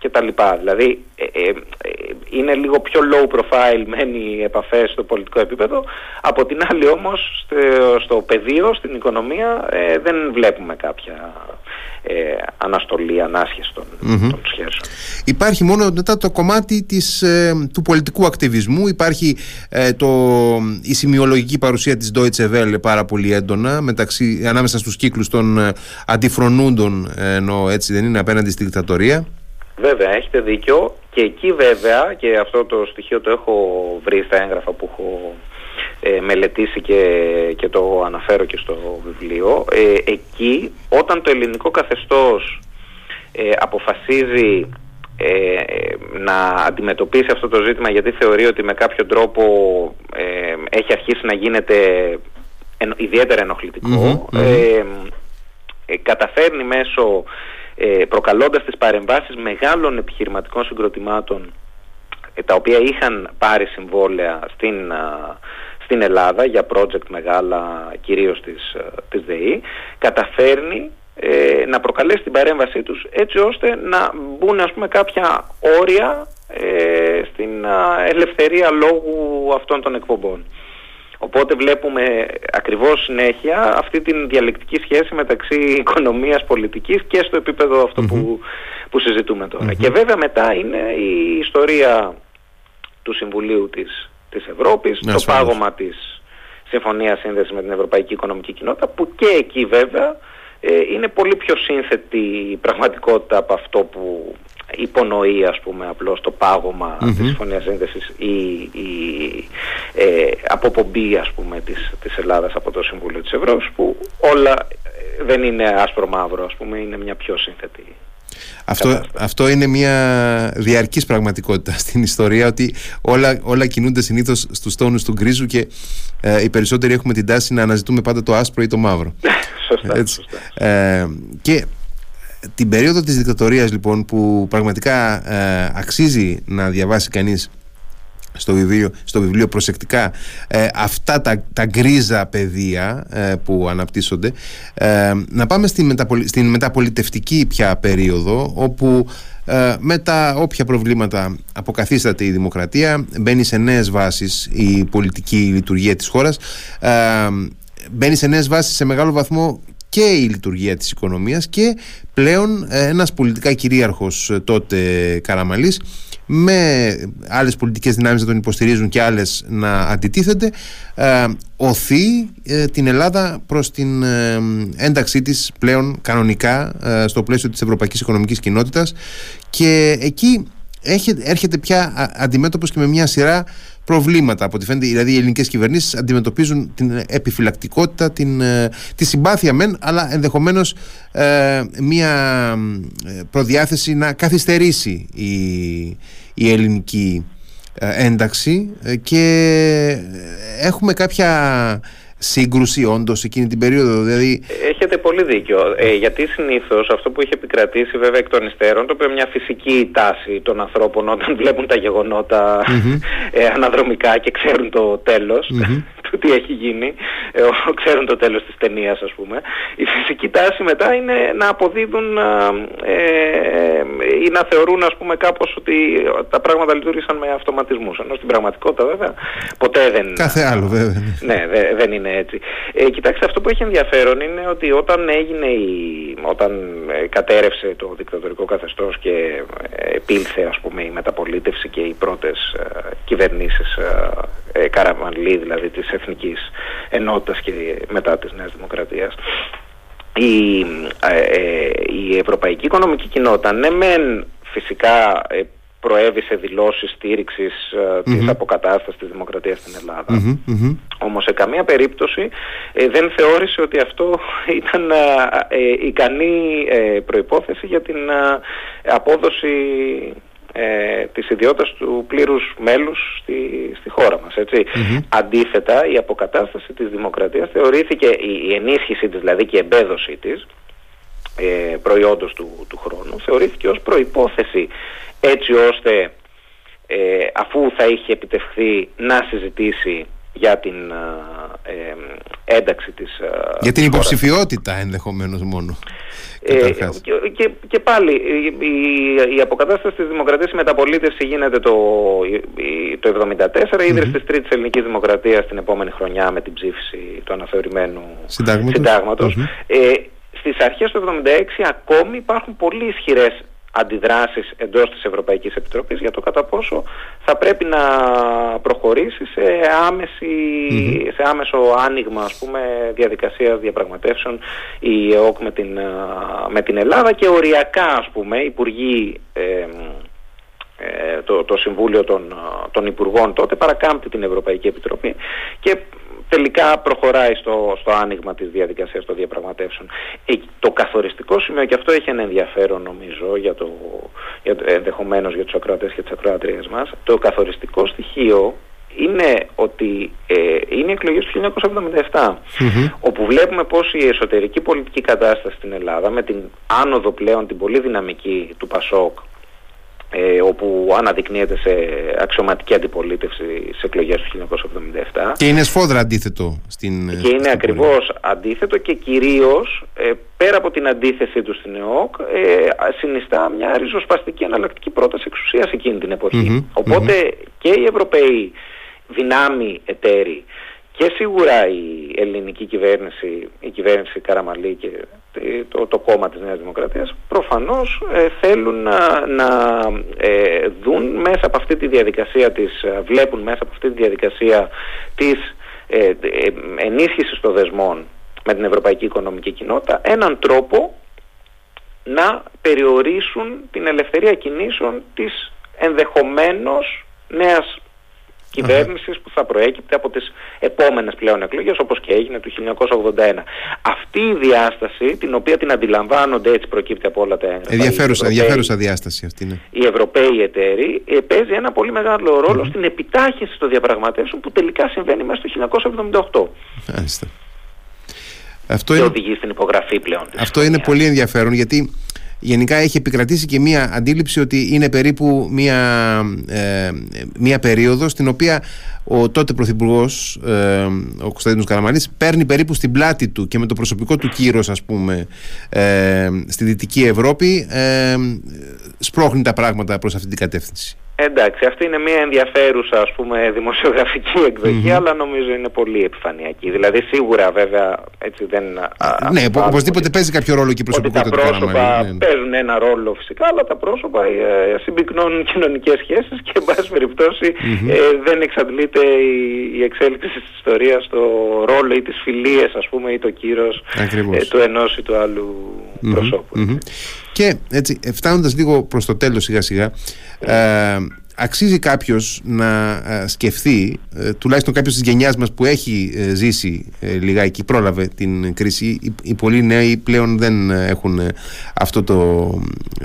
και τα λοιπά. Δηλαδή ε, ε, ε, είναι λίγο πιο low profile μένει οι επαφές στο πολιτικό επίπεδο. Από την άλλη όμως στο, στο πεδίο, στην οικονομία δεν βλέπουμε κάποια ε, αναστολή, ανάσχεση των, των σχέσεων. Υπάρχει μόνο μετά το κομμάτι της, ε, του πολιτικού ακτιβισμού, υπάρχει ε, το, η σημειολογική παρουσία της Deutsche Welle πάρα πολύ έντονα μεταξύ, ανάμεσα στους κύκλους των ε, αντιφρονούντων ενώ έτσι δεν είναι απέναντι στη δικτατορία. Βέβαια, έχετε δίκιο. Και εκεί βέβαια και αυτό το στοιχείο το έχω βρει στα έγγραφα που έχω ε, μελετήσει και, και το αναφέρω και στο βιβλίο ε, εκεί όταν το ελληνικό καθεστώς ε, αποφασίζει ε, να αντιμετωπίσει αυτό το ζήτημα γιατί θεωρεί ότι με κάποιο τρόπο έχει αρχίσει να γίνεται ιδιαίτερα καταφέρνει μέσω προκαλώντας τις παρεμβάσεις μεγάλων επιχειρηματικών συγκροτημάτων τα οποία είχαν πάρει συμβόλαια στην στην Ελλάδα για project μεγάλα κυρίως της, ε, της ΔΕΗ καταφέρνει ε, να προκαλέσει την παρέμβασή τους έτσι ώστε να μπουν ας πούμε κάποια όρια ε, στην ελευθερία λόγου αυτών των εκπομπών. Οπότε βλέπουμε ακριβώς συνέχεια αυτή την διαλεκτική σχέση μεταξύ οικονομίας, πολιτικής και στο επίπεδο που, που συζητούμε Και βέβαια μετά είναι η ιστορία του Συμβουλίου της της Ευρώπης, ναι, το πάγωμα της Συμφωνίας Σύνδεσης με την Ευρωπαϊκή Οικονομική Κοινότητα που και εκεί βέβαια ε, είναι πολύ πιο σύνθετη η πραγματικότητα από αυτό που υπονοεί ας πούμε απλώς το πάγωμα mm-hmm. της Συμφωνίας Σύνδεσης ή η ε, αποπομπή ας πούμε της, της Ελλάδας από το Συμβούλιο της Ευρώπης που όλα ε, δεν είναι άσπρο μαύρο ας πούμε είναι μια πιο σύνθετη αυτό, αυτό είναι μια διαρκής πραγματικότητα στην ιστορία ότι όλα, όλα κινούνται συνήθως στους τόνους του γκρίζου και ε, οι περισσότεροι έχουμε την τάση να αναζητούμε πάντα το άσπρο ή το μαύρο. σωστά, Έτσι. Ε, και την περίοδο της δικτατορίας λοιπόν που πραγματικά ε, αξίζει να διαβάσει κανείς στο βιβλίο, στο βιβλίο προσεκτικά ε, αυτά τα, τα γκρίζα πεδία ε, που αναπτύσσονται ε, να πάμε στην, στην μεταπολιτευτική πια περίοδο όπου με τα όποια προβλήματα αποκαθίσταται η δημοκρατία μπαίνει σε νέες βάσεις η πολιτική λειτουργία της χώρας μπαίνει σε νέες βάσεις σε μεγάλο βαθμό και η λειτουργία της οικονομίας και πλέον ένας πολιτικά κυρίαρχος τότε Καραμαλής με άλλες πολιτικές δυνάμεις να τον υποστηρίζουν και άλλες να αντιτίθενται ε, οθεί ε, την Ελλάδα προς την ε, ένταξή της πλέον κανονικά ε, στο πλαίσιο της Ευρωπαϊκής Οικονομικής Κοινότητας. Και εκεί έρχεται, έρχεται πια αντιμέτωπος και με μια σειρά προβλήματα από ό,τι φαίνεται. Δηλαδή, οι ελληνικές κυβερνήσεις αντιμετωπίζουν την επιφυλακτικότητα, την, τη συμπάθεια μεν, αλλά ενδεχομένως μια προδιάθεση να καθυστερήσει η, η ελληνική ε, ένταξη ε, και έχουμε κάποια σύγκρουση όντως εκείνη την περίοδο. Δηλαδή... Έχετε πολύ δίκιο. Ε, γιατί συνήθως αυτό που έχει επικρατήσει βέβαια εκ των υστέρων, το οποίο είναι μια φυσική τάση των ανθρώπων όταν βλέπουν τα γεγονότα ε, αναδρομικά και ξέρουν το τέλος του τι έχει γίνει, ε, ξέρουν το τέλος της ταινίας, ας πούμε. Η φυσική τάση μετά είναι να αποδίδουν ε, ή να θεωρούν ας πούμε κάπως ότι τα πράγματα λειτουργήσαν με αυτοματισμούς. Ενώ στην πραγματικότητα βέβαια ποτέ δεν... Κάθε άλλο βέβαια. Ναι, δεν είναι έτσι. Ε, κοιτάξτε, αυτό που έχει ενδιαφέρον είναι ότι όταν έγινε η... όταν ε, κατέρευσε το δικτατορικό καθεστώς και ε, επήλθε ας πούμε η μεταπολίτευση και οι πρώτες κυβερνήσεις Καραμανλή δηλαδή της Εθνικής Ενότητας και μετά της Νέας Δημοκρατίας η, ε, η Ευρωπαϊκή Οικονομική Κοινότητα ναι μεν φυσικά ε, προέβη σε δηλώσεις στήριξης mm-hmm. της αποκατάστασης της δημοκρατίας στην Ελλάδα. mm Όμως σε καμία περίπτωση ε, δεν θεώρησε ότι αυτό ήταν ε, ικανή προϋπόθεση για την απόδοση ε, της ιδιότητας του πλήρους μέλους στη, στη χώρα μας. ετσι Αντίθετα, η αποκατάσταση της δημοκρατίας θεωρήθηκε, η, η ενίσχυση της δηλαδή και η εμπέδωσή της, ε, προϊόντος του, του χρόνου, θεωρήθηκε ως προϋπόθεση έτσι ώστε ε, αφού θα είχε επιτευχθεί να συζητήσει για την ε, ε ένταξη της Για την υποψηφιότητα ενδεχομένως μόνο. Ε, και, και, πάλι η, η, αποκατάσταση της δημοκρατίας, η μεταπολίτευση γίνεται το, το 1974, η ίδρυση της Τρίτης Ελληνικής Δημοκρατίας την επόμενη χρονιά με την ψήφιση του αναθεωρημένου συντάγματος. Ε, στις αρχές του 1976 ακόμη υπάρχουν πολύ ισχυρές αντιδράσεις εντός της Ευρωπαϊκής Επιτροπής για το κατά πόσο θα πρέπει να προχωρήσει σε, άμεση, σε άμεσο άνοιγμα ας πούμε, διαδικασίας διαπραγματεύσεων η ΕΟΚ με την, με την Ελλάδα και οριακά ας πούμε υπουργοί ε, το, το Συμβούλιο των, των Υπουργών τότε παρακάμπτει την Ευρωπαϊκή Επιτροπή και τελικά προχωράει στο, στο άνοιγμα της διαδικασίας των διαπραγματεύσεων. Ε, το καθοριστικό σημείο, και αυτό έχει ένα ενδιαφέρον νομίζω για το, για το, ενδεχομένως για τους ακροατές και τις ακροατρίες μας, το καθοριστικό στοιχείο είναι ότι ε, είναι οι εκλογές του 1977 όπου βλέπουμε πως η εσωτερική πολιτική κατάσταση στην Ελλάδα με την άνοδο πλέον την πολύ δυναμική του Πασόκ ε, όπου αναδεικνύεται σε αξιωματική αντιπολίτευση σε εκλογές του 1977. Και είναι σφόδρα αντίθετο στην... Και είναι ακριβώς αντίθετο και κυρίως ε, πέρα από την αντίθεσή του στην ΕΟΚ ε, συνιστά μια ριζοσπαστική αναλλακτική πρόταση εξουσίας εκείνη την εποχή. οποτε και οι Ευρωπαίοι δυνάμοι εταίροι και σίγουρα η ελληνική κυβέρνηση, η κυβέρνηση Καραμαλή και το, το κόμμα της Νέας Δημοκρατίας προφανώς ε, θέλουν να, να ε, δουν μέσα από αυτή τη διαδικασία της, ε, βλέπουν μέσα από αυτή τη διαδικασία της ε, ενίσχυσης των δεσμών με την Ευρωπαϊκή Οικονομική Κοινότητα έναν τρόπο να περιορίσουν την ελευθερία κινήσεων της ενδεχομένως νέας κυβέρνησης που θα προέκυπτε από τις επόμενες πλέον εκλογές όπως και έγινε το 1981. Αυτή η διάσταση την οποία την αντιλαμβάνονται έτσι προκύπτει από όλα τα έγγραφα. Ενδιαφέρουσα, ενδιαφέρουσα διάσταση αυτή είναι. Οι Ευρωπαίοι εταίροι ε, παίζει ένα πολύ μεγάλο ρόλο στην επιτάχυνση των διαπραγματεύσεων που τελικά συμβαίνει μέσα στο 1978. Μάλιστα. Αυτό και είναι... οδηγεί στην υπογραφή πλέον. Αυτό είναι πολύ ενδιαφέρον γιατί γενικά έχει επικρατήσει και μία αντίληψη ότι είναι περίπου μία, ε, μία περίοδος στην οποία ο τότε Πρωθυπουργός, ε, ο Κωνσταντίνος Καραμανής, παίρνει περίπου στην πλάτη του και με το προσωπικό του κύρος, ας πούμε, ε, στη Δυτική Ευρώπη, ε, σπρώχνει τα πράγματα προς αυτή την κατεύθυνση. Εντάξει, αυτή είναι μια ενδιαφέρουσα ας πούμε δημοσιογραφική αλλά νομίζω είναι πολύ επιφανειακή. Δηλαδή σίγουρα βέβαια έτσι δεν... ναι, οπωσδήποτε παίζει κάποιο ρόλο και η προσωπικότητα του Τα πρόσωπα ναι, ναι. παίζουν ένα ρόλο φυσικά, αλλά τα πρόσωπα ε, συμπυκνώνουν κοινωνικές σχέσεις και εν πάση περιπτώσει ε, δεν εξαντλείται η, η εξέλιξη της ιστορίας στο ρόλο ή τις φιλίες ας πούμε ή το κύρος ε, του ενός ή του άλλου προσώπου. Και έτσι, φτάνοντας λίγο προς το τέλος σιγά σιγά, ε, αξίζει κάποιος να ε, σκεφτεί, ε, τουλάχιστον κάποιος της γενιάς μας που έχει ε, ζήσει ε, λιγάκι, πρόλαβε την κρίση, οι, οι πολλοί νέοι πλέον δεν έχουν αυτό το,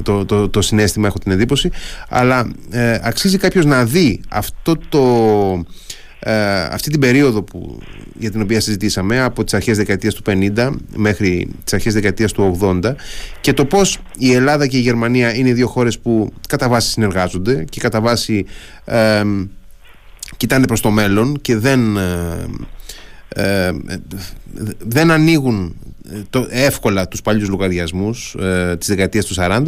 το, το, το, συνέστημα, έχω την εντύπωση, αλλά αξίζει κάποιος να δει αυτό το ε, αυτή την περίοδο που, για την οποία συζητήσαμε από τις αρχές δεκαετίας του 50 μέχρι τις αρχές δεκαετίας του 80 και το πώς η Ελλάδα και η Γερμανία είναι δύο χώρες που κατά βάση συνεργάζονται και κατά βάση ε, κοιτάνε προς το μέλλον και δεν ε, ε δεν ανοίγουν το, εύκολα τους παλιούς λογαριασμούς ε, της δεκαετίας του 40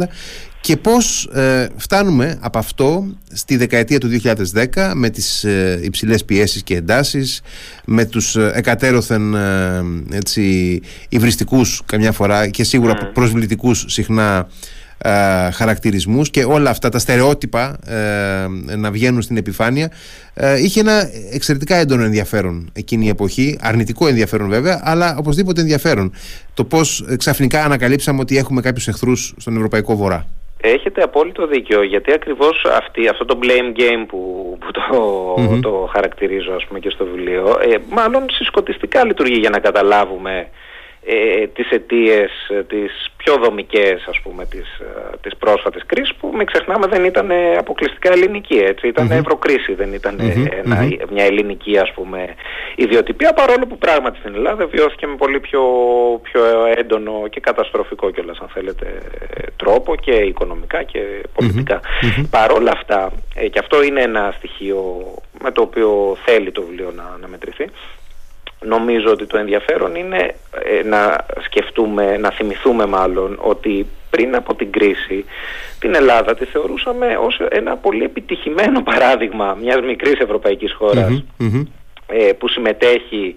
και πώς ε, φτάνουμε από αυτό στη δεκαετία του 2010 με τις ε, υψηλές πιέσεις και εντάσεις με τους ε, εκατέρωθεν ε, έτσι, υβριστικούς καμιά φορά και σίγουρα mm. προσβλητικούς συχνά ε, χαρακτηρισμούς και όλα αυτά τα στερεότυπα ε, να βγαίνουν στην επιφάνεια ε, είχε ένα εξαιρετικά έντονο ενδιαφέρον εκείνη η εποχή, αρνητικό ενδιαφέρον βέβαια αλλά οπωσδήποτε ενδιαφέρον. Το πως ξαφνικά ανακαλύψαμε ότι έχουμε κάποιους εχθρούς στον Ευρωπαϊκό Βορρά. Έχετε απόλυτο δίκιο, γιατί ακριβώς αυτή, αυτό το blame game που, που το, το χαρακτηρίζω ας πούμε και στο βιβλίο, ε, μάλλον συσκοτιστικά λειτουργεί για να καταλάβουμε ε, τις αιτίες, ε, τις πιο δομικές ας πούμε της, ε, της πρόσφατης κρίσης που μην ξεχνάμε δεν ήταν αποκλειστικά ελληνική έτσι, ήταν ευρωκρίση δεν ηταν μια ελληνική ας πούμε ιδιοτυπία παρόλο που πράγματι στην Ελλάδα βιώθηκε με πολύ πιο, πιο έντονο και καταστροφικό κιόλας αν θέλετε τρόπο και οικονομικά και πολιτικα Παρόλα αυτά και αυτό είναι ένα στοιχείο με το οποίο θέλει το βιβλίο να, να μετρηθεί νομίζω ότι το ενδιαφέρον είναι ε, να σκεφτούμε, να θυμηθούμε μάλλον ότι πριν από την κρίση την Ελλάδα τη θεωρούσαμε ως ένα πολύ επιτυχημένο παράδειγμα μιας μικρής ευρωπαϊκής ε, που συμμετέχει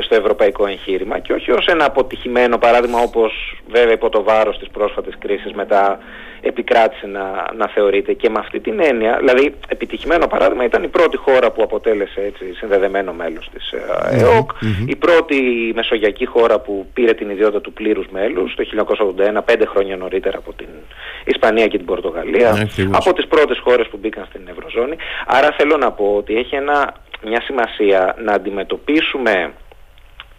στο ευρωπαϊκό εγχείρημα και όχι ως ένα αποτυχημένο παράδειγμα όπως βέβαια υπό το βάρος της πρόσφατης κρίσης μετά επικράτησε να, να θεωρείται. Και με αυτή την έννοια, δηλαδή επιτυχημένο παράδειγμα ήταν η πρώτη χώρα που αποτέλεσε έτσι, συνδεδεμένο μέλος της ε, εοκ. η πρώτη μεσογειακή χώρα που πήρε την ιδιότητα του πλήρους μέλους το 1981, πέντε χρόνια νωρίτερα από την Ισπανία και την Πορτογαλία, από τις πρώτες χώρες που μπήκαν στην Ευρωζώνη. Άρα θέλω να πω ότι έχει ένα, μια σημασία να αντιμετωπίσουμε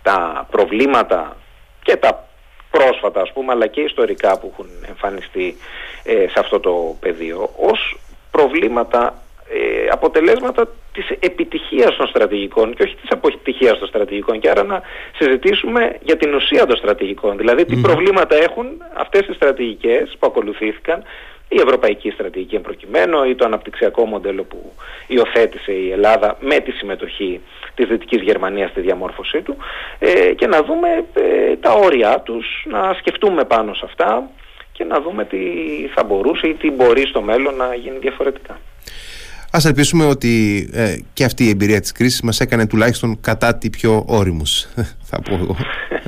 τα προβλήματα και τα πρόσφατα ας πούμε αλλά και ιστορικά που έχουν εμφανιστεί ε, σε αυτό το πεδίο ως προβλήματα ε, αποτελέσματα της επιτυχίας των στρατηγικών και όχι της αποτυχίας των στρατηγικών. Και άρα να συζητήσουμε για την ουσία των στρατηγικών. Δηλαδή τι προβλήματα έχουν αυτές οι στρατηγικές που ακολουθήθηκαν η ευρωπαϊκή στρατηγική εμπροκειμένο ή το αναπτυξιακό μοντέλο που υιοθέτησε η Ελλάδα με τη συμμετοχή της Δυτικής Γερμανίας στη διαμόρφωσή του ε, και να δούμε ε, τα όρια τους, να σκεφτούμε πάνω σε αυτά και να δούμε τι θα μπορούσε ή τι μπορεί στο μέλλον να γίνει διαφορετικά. Ας ελπίσουμε ότι ε, και αυτή η εμπειρία της κρίσης μας έκανε τουλάχιστον κατά τη πιο όριμους, θα πω εγώ.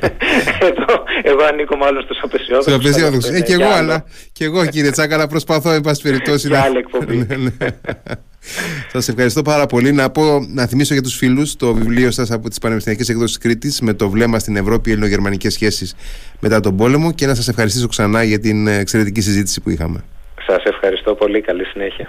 εδώ, εγώ ανήκω μάλλον στους απεσιόδοξους. Στους απεσιόδοξους. Ε, και εγώ, αλλά, και εγώ κύριε Τσάκα, αλλά προσπαθώ, εν πάση περιπτώσει. να... άλλη εκπομπή. Ναι, ναι. Σας ευχαριστώ πάρα πολύ. Να, πω, να θυμίσω για τους φίλους το βιβλίο σας από τις Πανεπιστημιακές Εκδόσεις Κρήτης με το βλέμμα στην Ευρώπη, ελληνογερμανικές σχέσεις μετά τον πόλεμο και να σας ευχαριστήσω ξανά για την εξαιρετική συζήτηση που είχαμε. Σας ευχαριστώ πολύ. Καλή συνέχεια.